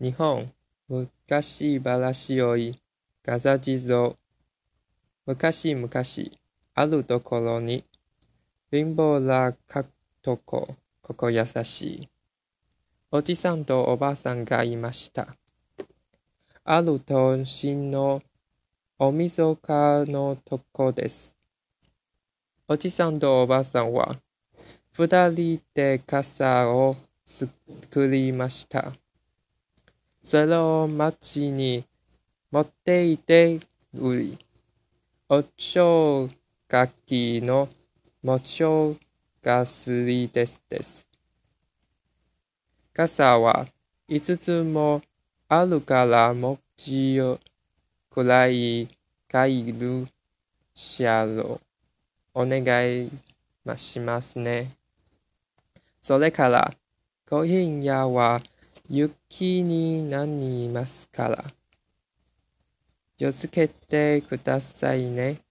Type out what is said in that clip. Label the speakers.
Speaker 1: 日本昔話よいガザ地蔵昔々あるところに貧乏なかとこここ優しい。おじさんとおばあさんがいました。ある年のおみそかのとこです。おじさんとおばあさんは二人で傘を作りました。それを町に持っていて売り、お正月のも正月ですです。傘は五つもあるから持ちよくらい買えるしゃろう。お願いしますね。それから、今夜は雪になりますから、気をつけてくださいね。